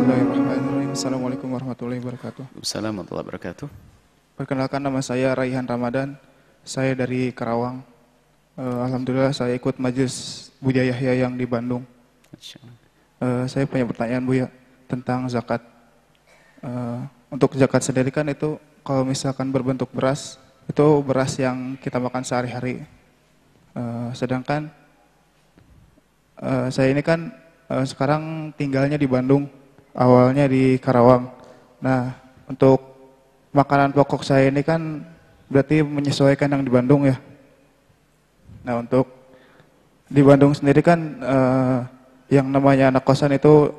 Bismillahirrahmanirrahim. Assalamualaikum warahmatullahi wabarakatuh. Assalamualaikum warahmatullahi wabarakatuh. Perkenalkan nama saya Raihan Ramadan. Saya dari Karawang. Eh, Alhamdulillah saya ikut majelis Buya Yahya yang di Bandung. Eh, saya punya pertanyaan Buya tentang zakat. Eh, untuk zakat sendiri kan itu kalau misalkan berbentuk beras, itu beras yang kita makan sehari-hari. Eh, sedangkan eh, saya ini kan eh, sekarang tinggalnya di Bandung, awalnya di Karawang. Nah, untuk makanan pokok saya ini kan berarti menyesuaikan yang di Bandung ya. Nah, untuk di Bandung sendiri kan eh, yang namanya anak kosan itu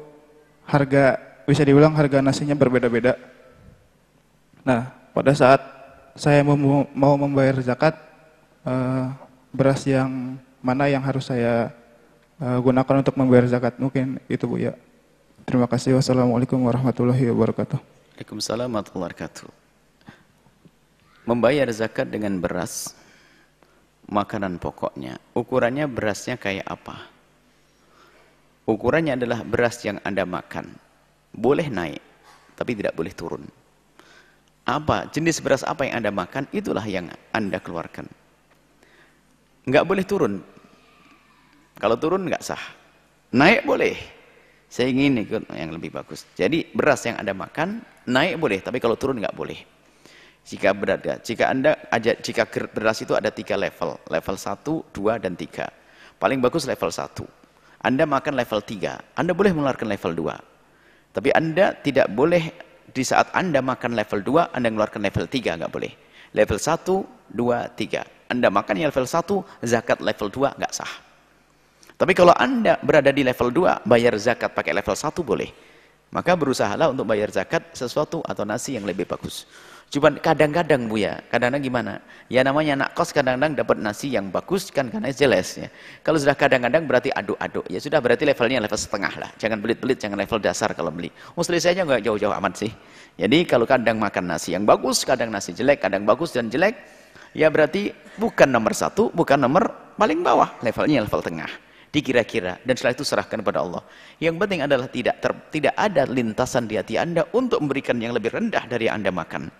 harga bisa dibilang harga nasinya berbeda-beda. Nah, pada saat saya mau, mau membayar zakat, eh, beras yang mana yang harus saya eh, gunakan untuk membayar zakat? Mungkin itu Bu ya. Terima kasih. Wassalamualaikum warahmatullahi wabarakatuh. Waalaikumsalam warahmatullahi wabarakatuh. Membayar zakat dengan beras, makanan pokoknya. Ukurannya berasnya kayak apa? Ukurannya adalah beras yang Anda makan. Boleh naik, tapi tidak boleh turun. Apa? Jenis beras apa yang Anda makan, itulah yang Anda keluarkan. Enggak boleh turun. Kalau turun enggak sah. Naik boleh. Saya ingin ikut yang lebih bagus. Jadi beras yang Anda makan, naik boleh, tapi kalau turun enggak boleh. Jika berada, jika Anda jika beras itu ada tiga level, level 1, 2, dan 3. Paling bagus level 1. Anda makan level 3, Anda boleh mengeluarkan level 2. Tapi Anda tidak boleh di saat Anda makan level 2, Anda mengeluarkan level 3, enggak boleh. Level 1, 2, 3. Anda makan yang level 1, zakat level 2 enggak sah. Tapi kalau Anda berada di level 2, bayar zakat pakai level 1 boleh. Maka berusahalah untuk bayar zakat sesuatu atau nasi yang lebih bagus. Cuma kadang-kadang Bu ya, kadang-kadang gimana? Ya namanya anak kos kadang-kadang dapat nasi yang bagus kan karena jelas ya. Kalau sudah kadang-kadang berarti aduk-aduk. Ya sudah berarti levelnya level setengah lah. Jangan belit-belit, jangan level dasar kalau beli. Muslim saja nggak jauh-jauh amat sih. Jadi kalau kadang makan nasi yang bagus, kadang nasi jelek, kadang bagus dan jelek, ya berarti bukan nomor satu, bukan nomor paling bawah. Levelnya level tengah dikira-kira dan setelah itu serahkan kepada Allah. Yang penting adalah tidak ter, tidak ada lintasan di hati Anda untuk memberikan yang lebih rendah dari yang Anda makan.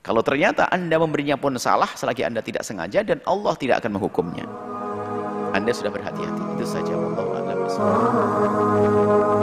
Kalau ternyata Anda memberinya pun salah selagi Anda tidak sengaja dan Allah tidak akan menghukumnya. Anda sudah berhati-hati. Itu saja Allah a'lam